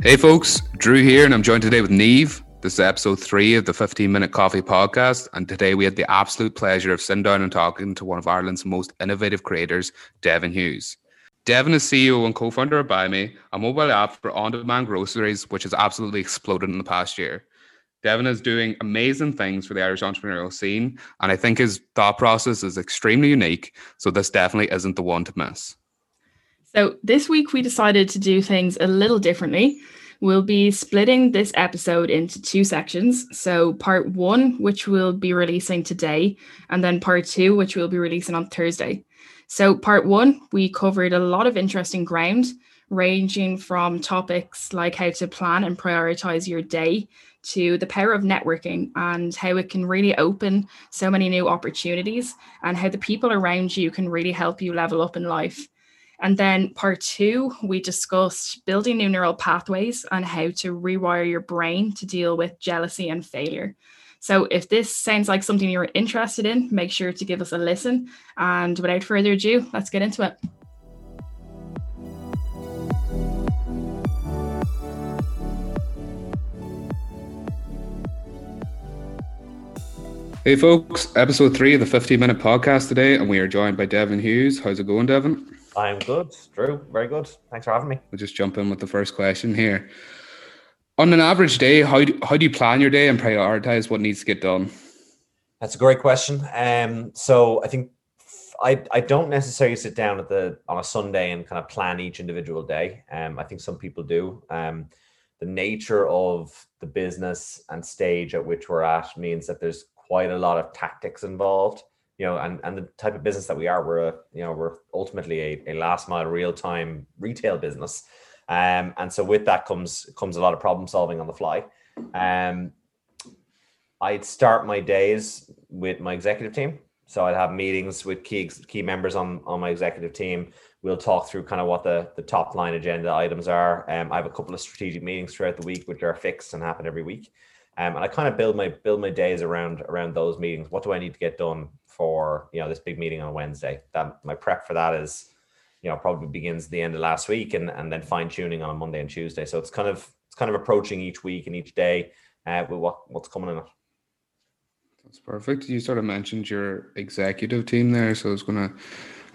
Hey folks, Drew here, and I'm joined today with Neve. This is episode three of the 15 Minute Coffee Podcast, and today we had the absolute pleasure of sitting down and talking to one of Ireland's most innovative creators, Devan Hughes. Devan is CEO and co-founder of Buymie, a mobile app for on-demand groceries, which has absolutely exploded in the past year. Devan is doing amazing things for the Irish entrepreneurial scene, and I think his thought process is extremely unique. So this definitely isn't the one to miss. So this week we decided to do things a little differently. We'll be splitting this episode into two sections. So, part one, which we'll be releasing today, and then part two, which we'll be releasing on Thursday. So, part one, we covered a lot of interesting ground, ranging from topics like how to plan and prioritize your day to the power of networking and how it can really open so many new opportunities and how the people around you can really help you level up in life. And then part two, we discussed building new neural pathways and how to rewire your brain to deal with jealousy and failure. So if this sounds like something you're interested in, make sure to give us a listen. And without further ado, let's get into it. Hey folks, episode three of the 15 minute podcast today, and we are joined by Devan Hughes. How's it going, Devan? I'm good, Drew. Very good. Thanks for having me. We'll just jump in with the first question here. On an average day, how do, how do you plan your day and prioritize what needs to get done? That's a great question. Um, so I think I, I don't necessarily sit down at the on a Sunday and kind of plan each individual day. Um, I think some people do. Um, the nature of the business and stage at which we're at means that there's quite a lot of tactics involved you know, and, and the type of business that we are, we're a, you know, we're ultimately a, a last mile real time retail business. Um, and so with that comes comes a lot of problem solving on the fly. Um, I'd start my days with my executive team. So I'd have meetings with key key members on, on my executive team. We'll talk through kind of what the, the top line agenda items are. Um, I have a couple of strategic meetings throughout the week, which are fixed and happen every week. Um, and I kind of build my build my days around around those meetings. What do I need to get done for you know this big meeting on Wednesday. That my prep for that is, you know, probably begins the end of last week and and then fine tuning on a Monday and Tuesday. So it's kind of it's kind of approaching each week and each day uh, with what what's coming in it. That's perfect. You sort of mentioned your executive team there, so I was going to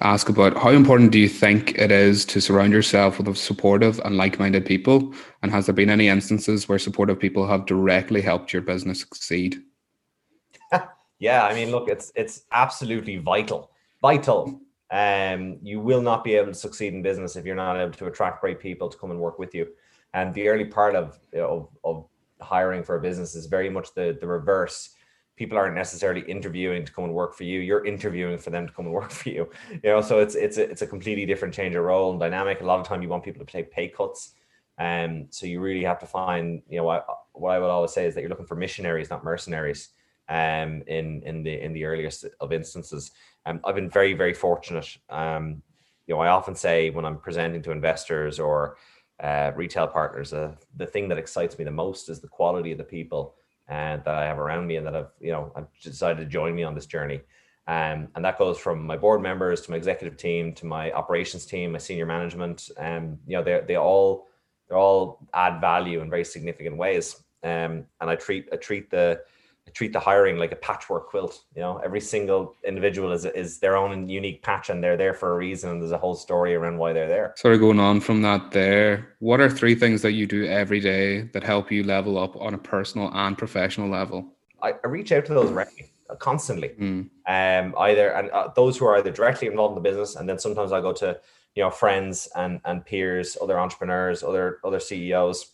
ask about how important do you think it is to surround yourself with supportive and like-minded people, and has there been any instances where supportive people have directly helped your business succeed? Yeah, I mean, look, it's it's absolutely vital, vital. Um, you will not be able to succeed in business if you're not able to attract great people to come and work with you. And the early part of of, of hiring for a business is very much the the reverse. People aren't necessarily interviewing to come and work for you. You're interviewing for them to come and work for you. You know, so it's it's a, it's a completely different change of role and dynamic. A lot of time, you want people to take pay cuts. Um, so you really have to find, you know, what, what I would always say is that you're looking for missionaries, not mercenaries um, in in the in the earliest of instances. Um, I've been very very fortunate. Um, you know, I often say when I'm presenting to investors or uh, retail partners, uh, the thing that excites me the most is the quality of the people and uh, that I have around me and that I've you know I've decided to join me on this journey. Um, and that goes from my board members to my executive team to my operations team, my senior management. And um, you know, they they all they all add value in very significant ways. Um, and I treat I treat the I treat the hiring like a patchwork quilt. You know, every single individual is is their own unique patch, and they're there for a reason. And there's a whole story around why they're there. Sort of going on from that, there. What are three things that you do every day that help you level up on a personal and professional level? I, I reach out to those directly, uh, constantly. Mm. Um, either and uh, those who are either directly involved in the business, and then sometimes I go to you know friends and and peers, other entrepreneurs, other other CEOs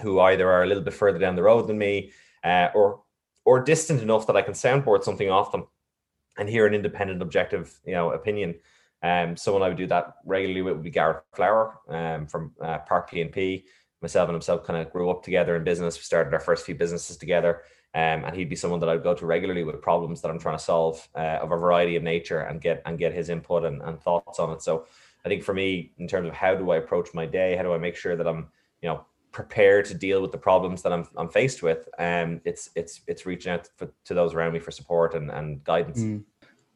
who either are a little bit further down the road than me, uh, or or distant enough that I can soundboard something off them and hear an independent, objective, you know, opinion. Um, someone I would do that regularly with would be Gareth Flower um, from uh, Park P&P. Myself and himself kind of grew up together in business. We started our first few businesses together. Um, and he'd be someone that I'd go to regularly with problems that I'm trying to solve uh, of a variety of nature and get and get his input and, and thoughts on it. So I think for me, in terms of how do I approach my day, how do I make sure that I'm, you know, prepared to deal with the problems that I'm, I'm faced with. Um, it's it's it's reaching out for, to those around me for support and, and guidance. Mm.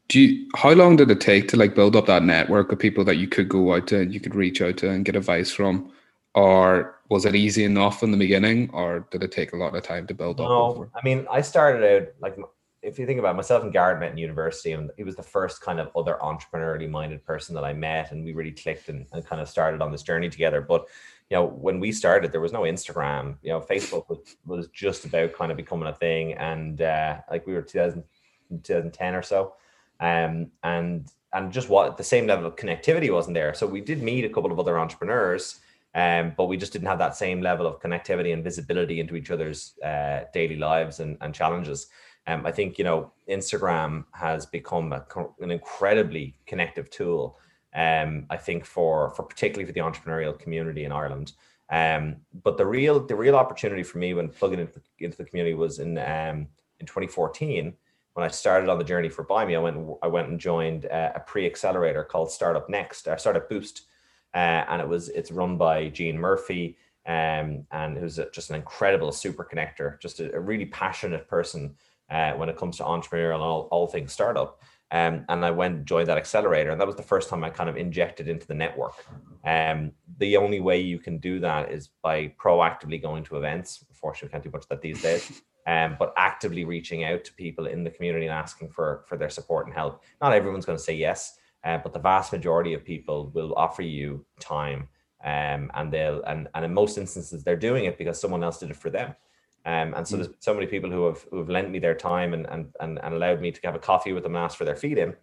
Do you, how long did it take to like build up that network of people that you could go out to and you could reach out to and get advice from, or was it easy enough in the beginning, or did it take a lot of time to build up? No, I mean, I started out like if you think about it, myself and Garrett met in university, and he was the first kind of other entrepreneurially minded person that I met, and we really clicked and, and kind of started on this journey together. But you know, when we started, there was no Instagram. You know, Facebook was, was just about kind of becoming a thing, and uh, like we were 2000, 2010 or so, um, and and just what the same level of connectivity wasn't there. So we did meet a couple of other entrepreneurs, um, but we just didn't have that same level of connectivity and visibility into each other's uh, daily lives and, and challenges. Um, I think you know Instagram has become a, an incredibly connective tool. Um, I think for for particularly for the entrepreneurial community in Ireland. Um, but the real the real opportunity for me when plugging into the, into the community was in um, in 2014 when I started on the journey for Buymie. I went I went and joined uh, a pre accelerator called Startup Next or Startup Boost, uh, and it was it's run by Gene Murphy. Um, and who's just an incredible super connector, just a, a really passionate person uh, when it comes to entrepreneurial and all, all things startup. Um, and I went and joined that accelerator, and that was the first time I kind of injected into the network. Um, the only way you can do that is by proactively going to events. Unfortunately, we can't do much of that these days. Um, but actively reaching out to people in the community and asking for for their support and help. Not everyone's going to say yes, uh, but the vast majority of people will offer you time, um, and they'll and and in most instances they're doing it because someone else did it for them. Um, and so mm. there's so many people who have who have lent me their time and and and, and allowed me to have a coffee with them and ask for their feed in,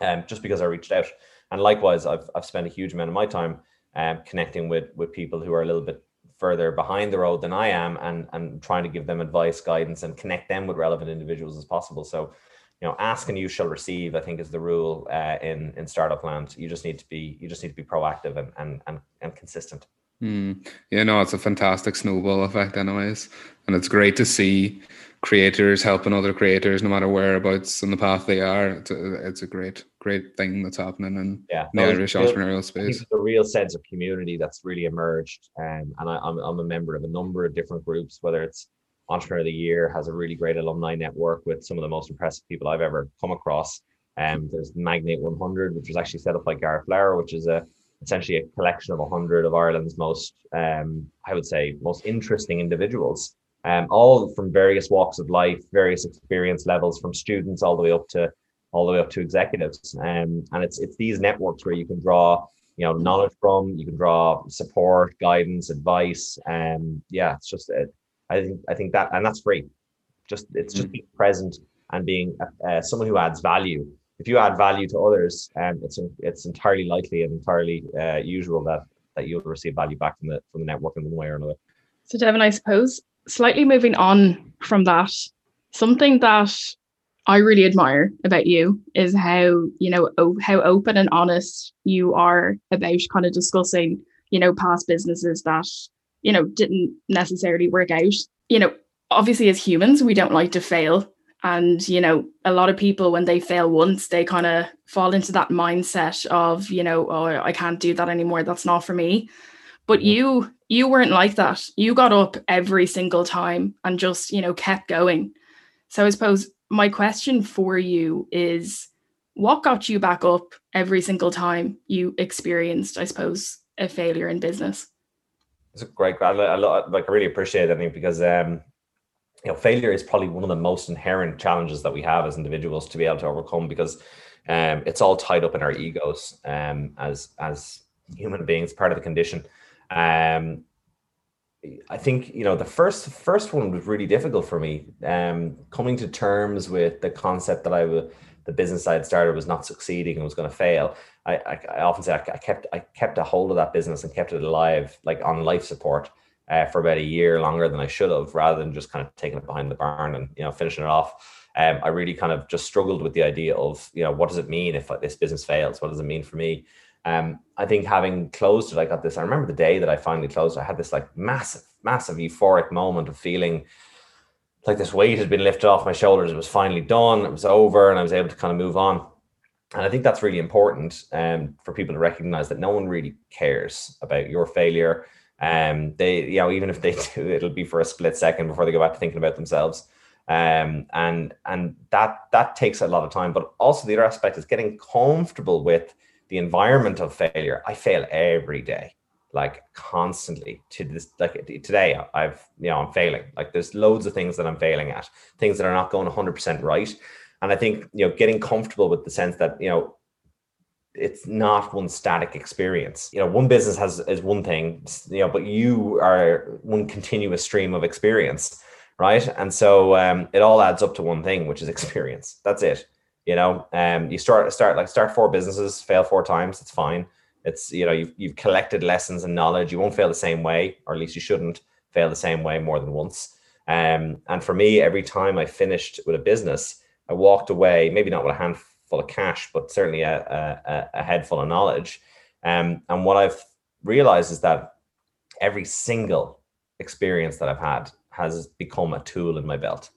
um, just because I reached out. And likewise, I've I've spent a huge amount of my time um, connecting with with people who are a little bit further behind the road than I am, and and trying to give them advice, guidance, and connect them with relevant individuals as possible. So, you know, ask and you shall receive. I think is the rule uh, in in startup land. You just need to be you just need to be proactive and and and, and consistent. Mm. Yeah, no, it's a fantastic snowball effect, anyways, and it's great to see creators helping other creators, no matter whereabouts in the path they are. It's a, it's a great, great thing that's happening in yeah, the Irish real, entrepreneurial space. a real sense of community that's really emerged, um, and I, I'm I'm a member of a number of different groups, whether it's Entrepreneur of the Year has a really great alumni network with some of the most impressive people I've ever come across. Um, there's Magnate 100, which was actually set up by Gareth Flower, which is a essentially a collection of 100 of Ireland's most, um, I would say, most interesting individuals, um, all from various walks of life, various experience levels, from students all the way up to all the way up to executives. Um, and it's it's these networks where you can draw, you know, knowledge from, you can draw support, guidance, advice. And um, yeah, it's just uh, I think I think that and that's free. Just it's just mm-hmm. being present and being uh, someone who adds value if you add value to others, um, it's it's entirely likely and entirely uh, usual that that you'll receive value back from the from the network in one way or another. So, Devan, I suppose slightly moving on from that, something that I really admire about you is how you know o- how open and honest you are about kind of discussing you know past businesses that you know didn't necessarily work out. You know, obviously as humans, we don't like to fail and you know a lot of people when they fail once they kind of fall into that mindset of you know oh i can't do that anymore. That's not for me. But you you weren't like that. You got up every single time and just you know kept going. So i suppose my question for you is what got you back up every single time you experienced i suppose a failure in business? It's a great I, I, like i really appreciate it i think because um you know, failure is probably one of the most inherent challenges that we have as individuals to be able to overcome because um, it's all tied up in our egos um, as as human beings, part of the condition. Um, I think you know the first first one was really difficult for me. Um, coming to terms with the concept that I the business I had started was not succeeding and was going to fail. I, I, I often say I, I, kept I kept a hold of that business and kept it alive, like on life support uh, for about a year longer than I should have, rather than just kind of taking it behind the barn and you know finishing it off. Um, I really kind of just struggled with the idea of you know what does it mean if this business fails? What does it mean for me? Um, I think having closed it, I got this. I remember the day that I finally closed. I had this like massive, massive euphoric moment of feeling like this weight had been lifted off my shoulders. It was finally done. It was over, and I was able to kind of move on. And I think that's really important um, for people to recognize that no one really cares about your failure um, they, you know, even if they do, it'll be for a split second before they go back to thinking about themselves. Um, and and that that takes a lot of time. But also the other aspect is getting comfortable with the environment of failure. I fail every day. like constantly to this like today i've you know i'm failing like there's loads of things that i'm failing at things that are not going 100% right and i think you know getting comfortable with the sense that you know it's not one static experience. You know one business has is one thing you know but you are one continuous stream of experience right? And so um, it all adds up to one thing which is experience. That's it you know? Um, you start start like start four businesses fail four times it's fine. It's you know you've, you've collected lessons and knowledge. You won't fail the same way or at least you shouldn't fail the same way more than once. Um, and for me every time i finished with a business i walked away maybe not with a handful of cash but certainly a, a, a head full of knowledge. Um, and what i've realized is that every single experience that i've had has become a tool in my belt.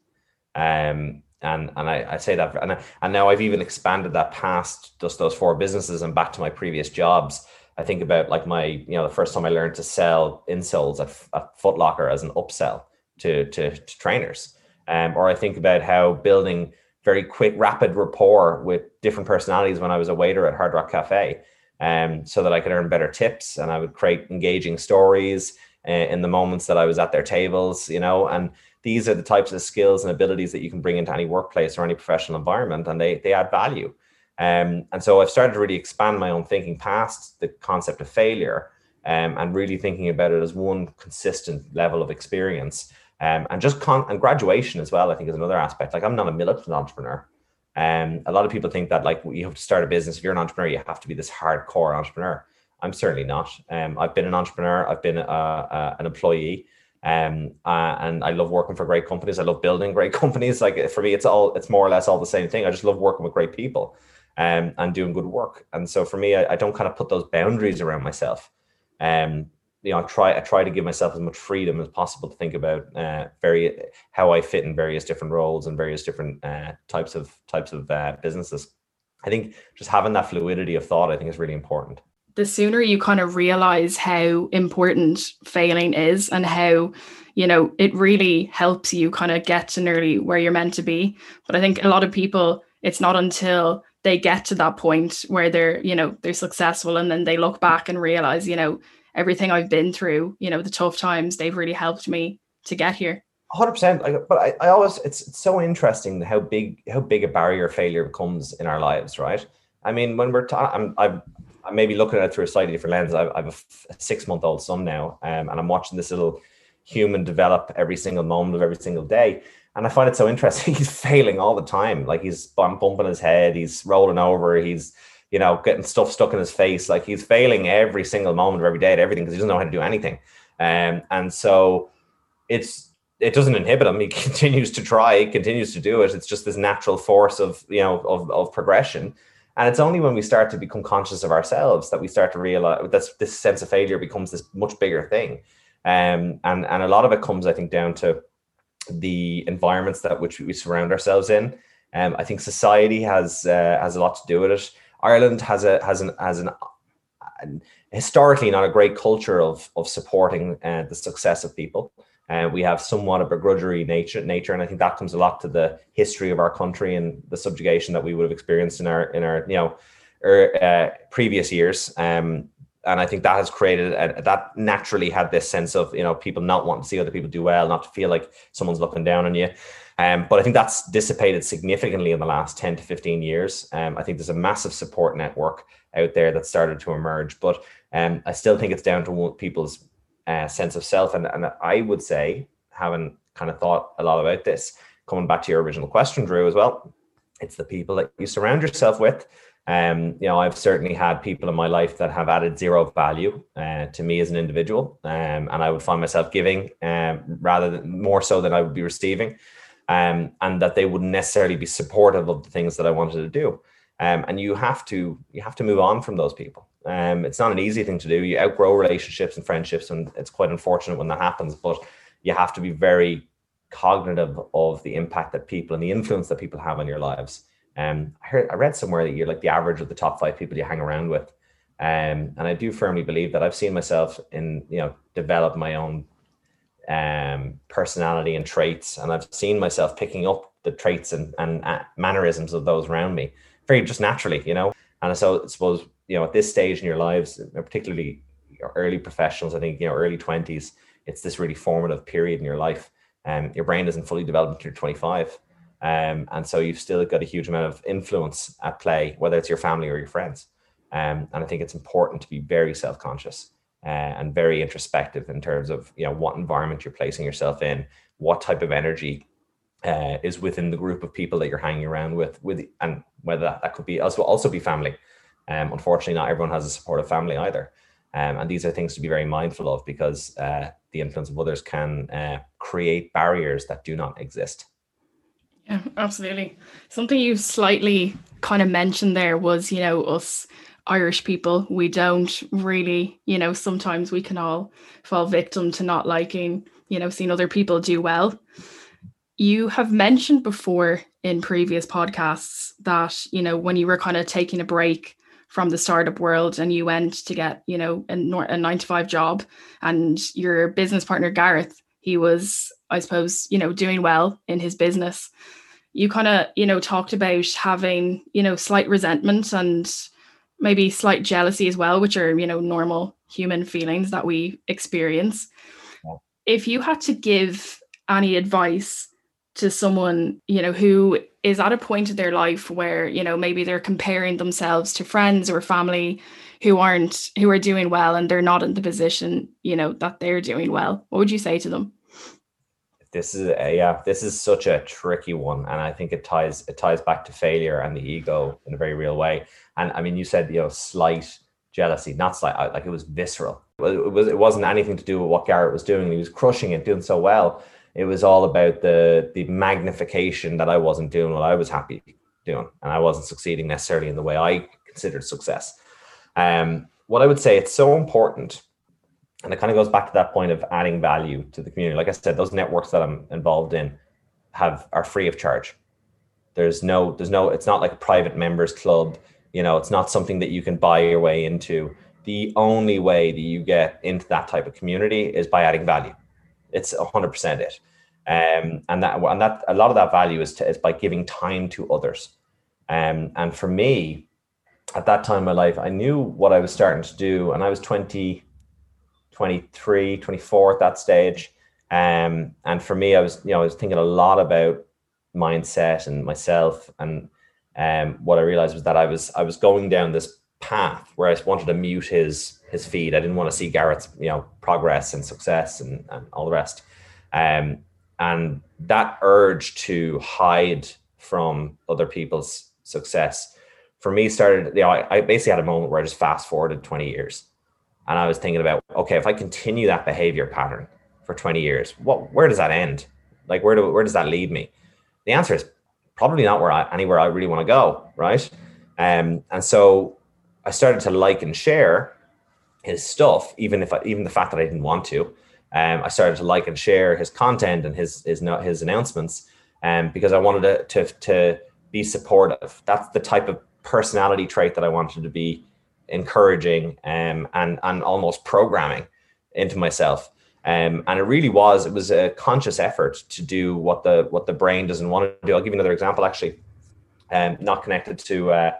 Um, and and I, I say that and, I, and now I've even expanded that past just those four businesses and back to my previous jobs. I think about like my you know the first time I learned to sell insoles at, at Foot Locker as an upsell to to, to trainers, um, or I think about how building very quick, rapid rapport with different personalities when I was a waiter at Hard Rock Cafe, um, so that I could earn better tips and I would create engaging stories uh, in the moments that I was at their tables, you know, and these are the types of skills and abilities that you can bring into any workplace or any professional environment and they, they add value. Um, and so i've started to really expand my own thinking past the concept of failure um, and really thinking about it as one consistent level of experience um, and just con- and graduation as well i think is another aspect. Like i'm not a militant entrepreneur. Um, a lot of people think that like you have to start a business. If you're an entrepreneur you have to be this hardcore entrepreneur. I'm certainly not. Um, i've been an entrepreneur. I've been an employee. Um uh, and i love working for great companies. I love building great companies. Like for me it's all it's more or less all the same thing. I just love working with great people um, and doing good work. And so for me I, I don't kind of put those boundaries around myself. Um you know i try i try to give myself as much freedom as possible to think about uh very how i fit in various different roles and various different uh, types of types of uh, businesses. I think just having that fluidity of thought i think is really important. The sooner you kind of realize how important failing is and how you know it really helps you kind of get to nearly where you're meant to be. But i think a lot of people it's not until they get to that point where they're you know they're successful and then they look back and realize you know everything i've been through you know the tough times they've really helped me to get here 100% but I, I always it's, it's so interesting how big how big a barrier failure becomes in our lives right i mean when we're talking i'm I may be looking at it through a slightly different lens. I, I have a, six month old son now, um, and I'm watching this little human develop every single moment of every single day. And I find it so interesting. He's failing all the time. Like he's bumping his head, he's rolling over, he's you know getting stuff stuck in his face. Like he's failing every single moment of every day at everything because he doesn't know how to do anything. Um, and so it's it doesn't inhibit him. He continues to try, continues to do it. It's just this natural force of you know of of progression. And it's only when we start to become conscious of ourselves that we start to realize that this sense of failure becomes this much bigger thing. Um, and, and a lot of it comes, I think, down to the environments that which we surround ourselves in. Um, I think society has uh, has a lot to do with it. Ireland has a has an has an, an historically not a great culture of of supporting uh, the success of people. Uh, we have somewhat of a begrudgery nature, nature, and I think that comes a lot to the history of our country and the subjugation that we would have experienced in our in our you know er, uh, previous years. Um, and I think that has created a, that naturally had this sense of you know people not wanting to see other people do well, not to feel like someone's looking down on you. Um, but I think that's dissipated significantly in the last 10 to 15 years. Um, I think there's a massive support network out there that started to emerge, but um, I still think it's down to people's uh, sense of self. And, and I would say, having kind of thought a lot about this, coming back to your original question, Drew, as well, it's the people that you surround yourself with. Um, you know, I've certainly had people in my life that have added zero value uh, to me as an individual, um, and I would find myself giving um, rather than more so than I would be receiving, um, and that they wouldn't necessarily be supportive of the things that I wanted to do. Um, and you have to you have to move on from those people. Um, it's not an easy thing to do. You outgrow relationships and friendships, and it's quite unfortunate when that happens. But you have to be very cognitive of the impact that people and the influence that people have on your lives. Um, I heard, I read somewhere that you're like the average of the top five people you hang around with, um, and I do firmly believe that I've seen myself in you know develop my own um, personality and traits, and I've seen myself picking up the traits and, and uh, mannerisms of those around me very just naturally, you know. And so I suppose you know at this stage in your lives particularly early professionals, I think you know early twenties, it's this really formative period in your life. Um, your brain isn't fully developed until you're 25. Um, and so you've still got a huge amount of influence at play, whether it's your family or your friends. Um, and I think it's important to be very self-conscious uh, and very introspective in terms of you know what environment you're placing yourself in, what type of energy uh, is within the group of people that you're hanging around with, with and whether that, that could be also also be family. Um, unfortunately, not everyone has a supportive family either. Um, and these are things to be very mindful of because uh, the influence of others can uh, create barriers that do not exist. Yeah, absolutely. Something you slightly kind of mentioned there was, you know, us Irish people, we don't really, you know, sometimes we can all fall victim to not liking, you know, seeing other people do well. You have mentioned before in previous podcasts that, you know, when you were kind of taking a break from the startup world and you went to get you know a, a nine to five job and your business partner gareth he was i suppose you know doing well in his business you kind of you know talked about having you know slight resentment and maybe slight jealousy as well which are you know normal human feelings that we experience. Yeah. if you had to give any advice to someone you know who is at a point in their life where you know maybe they're comparing themselves to friends or family who aren't who are doing well and they're not in the position you know that they're doing well what would you say to them? This is a, yeah this is such a tricky one and i think it ties it ties back to failure and the ego in a very real way and i mean you said you know slight jealousy not slight like it was visceral it was it wasn't anything to do with what Garrett was doing he was crushing it doing so well it was all about the the magnification that I wasn't doing what I was happy doing, and I wasn't succeeding necessarily in the way I considered success. Um, what I would say it's so important, and it kind of goes back to that point of adding value to the community. Like I said, those networks that I'm involved in have are free of charge. There's no, there's no, it's not like a private members club. You know, it's not something that you can buy your way into. The only way that you get into that type of community is by adding value it's 100% it. Um, and that and that a lot of that value is, to, is by giving time to others. Um, and for me, at that time in my life, I knew what I was starting to do, and I was 20, 23, 24 at that stage. Um, and for me, I was, you know, I was thinking a lot about mindset and myself. And um, what I realized was that I was, I was going down this path where I wanted to mute his his feed. I didn't want to see Garrett's you know, progress and success and, and all the rest. Um, and that urge to hide from other people's success for me started, you know, I, I basically had a moment where I just fast forwarded 20 years. And I was thinking about, okay, if I continue that behavior pattern for 20 years, what where does that end? Like where do where does that lead me? The answer is probably not where I, anywhere I really want to go, right? Um, and so I started to like and share his stuff, even if I, even the fact that I didn't want to. Um, I started to like and share his content and his his his announcements, um, because I wanted to, to to be supportive. That's the type of personality trait that I wanted to be encouraging um, and and almost programming into myself. Um, and it really was it was a conscious effort to do what the what the brain doesn't want to do. I'll give you another example, actually, um, not connected to. Uh,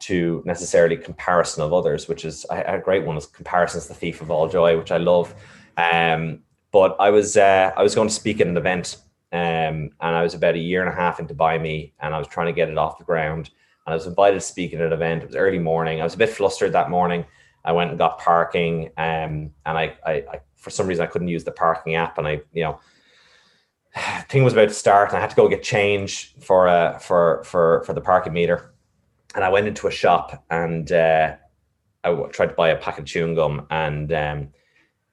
to necessarily comparison of others, which is a, great one. Is comparison is the thief of all joy, which I love. Um, but I was uh, I was going to speak at an event, um, and I was about a year and a half into Buymie, and I was trying to get it off the ground. And I was invited to speak at an event. It was early morning. I was a bit flustered that morning. I went and got parking, um, and I, I, I for some reason I couldn't use the parking app, and I you know thing was about to start, and I had to go get change for uh, for for for the parking meter and I went into a shop and uh, I tried to buy a pack of chewing gum and um,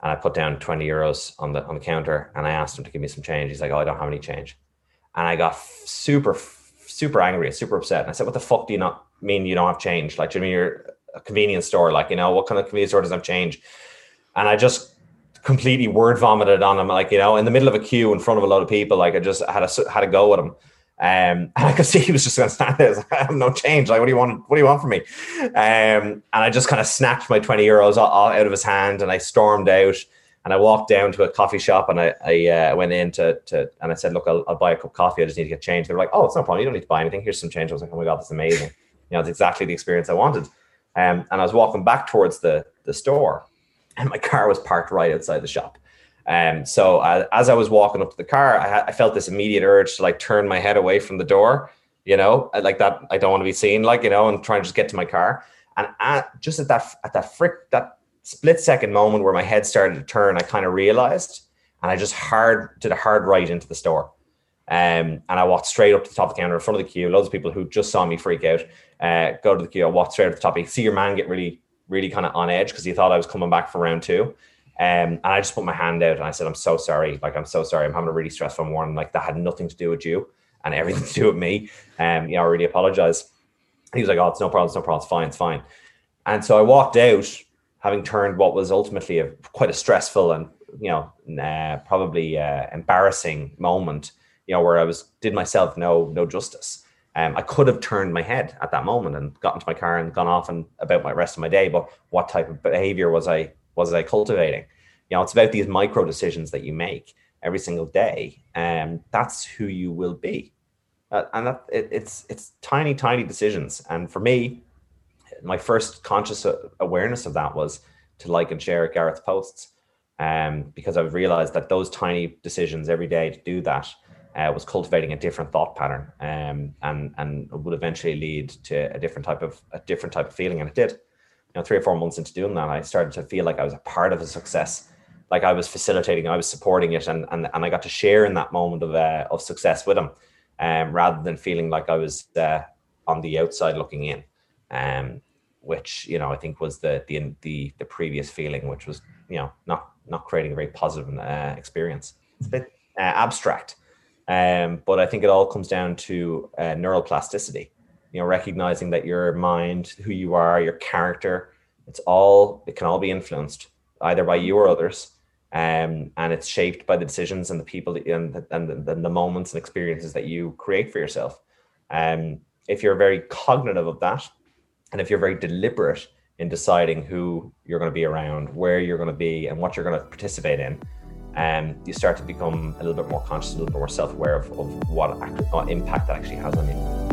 and I put down 20 euros on the on the counter and I asked him to give me some change. He's like, "Oh, I don't have any change," and I got super super angry, super upset. And I said, "What the fuck do you not mean you don't have change? Like, do you mean you're a convenience store? Like, you know, what kind of convenience store doesn't have change?" And I just completely word vomited on him, like you know, in the middle of a queue in front of a lot of people. Like, I just had a had a go at him. Um, and I could see he was just going to stand there. I have no change. Like, what do you want? What do you want from me? Um, and I just kind of snatched my 20 euros out of his hand and I stormed out and I walked down to a coffee shop and I, I uh, went in to, to, and I said, look, I'll, I'll, buy a cup of coffee. I just need to get change. They were like, oh, it's no problem. You don't need to buy anything. Here's some change. I was like, oh my God, that's amazing. You know, it's exactly the experience I wanted. Um, and I was walking back towards the, the store and my car was parked right outside the shop. Um, so I, as I was walking up to the car, I, I, felt this immediate urge to like turn my head away from the door, you know, like that. I don't want to be seen, like you know, and trying to just get to my car. And at, just at that at that frick that split second moment where my head started to turn, I kind of realized, and I just hard did a hard right into the store. Um, and I walked straight up to the top of the counter in front of the queue. Loads of people who just saw me freak out uh, go to the queue. I walked straight up the top. You see your man get really, really kind of on edge because he thought I was coming back for round two. Um, and I just put my hand out and I said, I'm so sorry. Like, I'm so sorry. I'm having a really stressful morning. Like, that had nothing to do with you and everything to do with me. Um, you know, I really apologize. He was like, Oh, it's no problem. It's no problem. It's fine. It's fine. And so I walked out having turned what was ultimately a quite a stressful and, you know, uh, probably uh, embarrassing moment, you know, where I was did myself no, no justice. Um, I could have turned my head at that moment and got into my car and gone off and about my rest of my day. But what type of behavior was I was I cultivating? You know, it's about these micro decisions that you make every single day, and that's who you will be. Uh, and that, it, it's it's tiny, tiny decisions. And for me, my first conscious awareness of that was to like and share Gareth's posts, um, because I've realized that those tiny decisions every day to do that uh, was cultivating a different thought pattern um, and and would eventually lead to a different type of a different type of feeling and it did. You know three or four months into doing that i started to feel like i was a part of a success. Like i was facilitating i was supporting it and and, and i got to share in that moment of uh, of success with him um, rather than feeling like i was uh, on the outside looking in um, which you know i think was the the the, the previous feeling which was you know not not creating a very positive uh, experience. It's a bit uh, abstract um, but I think it all comes down to uh, neuroplasticity. You know, recognizing that your mind, who you are, your character, it's all it can all be influenced either by you or others, um, and it's shaped by the decisions and the people that, and and the, the moments and experiences that you create for yourself. Um, if you're very cognitive of that, and if you're very deliberate in deciding who you're going to be around, where you're going to be, and what you're going to participate in, um, you start to become a little bit more conscious, a little bit more self-aware of, of what, what impact that actually has on you.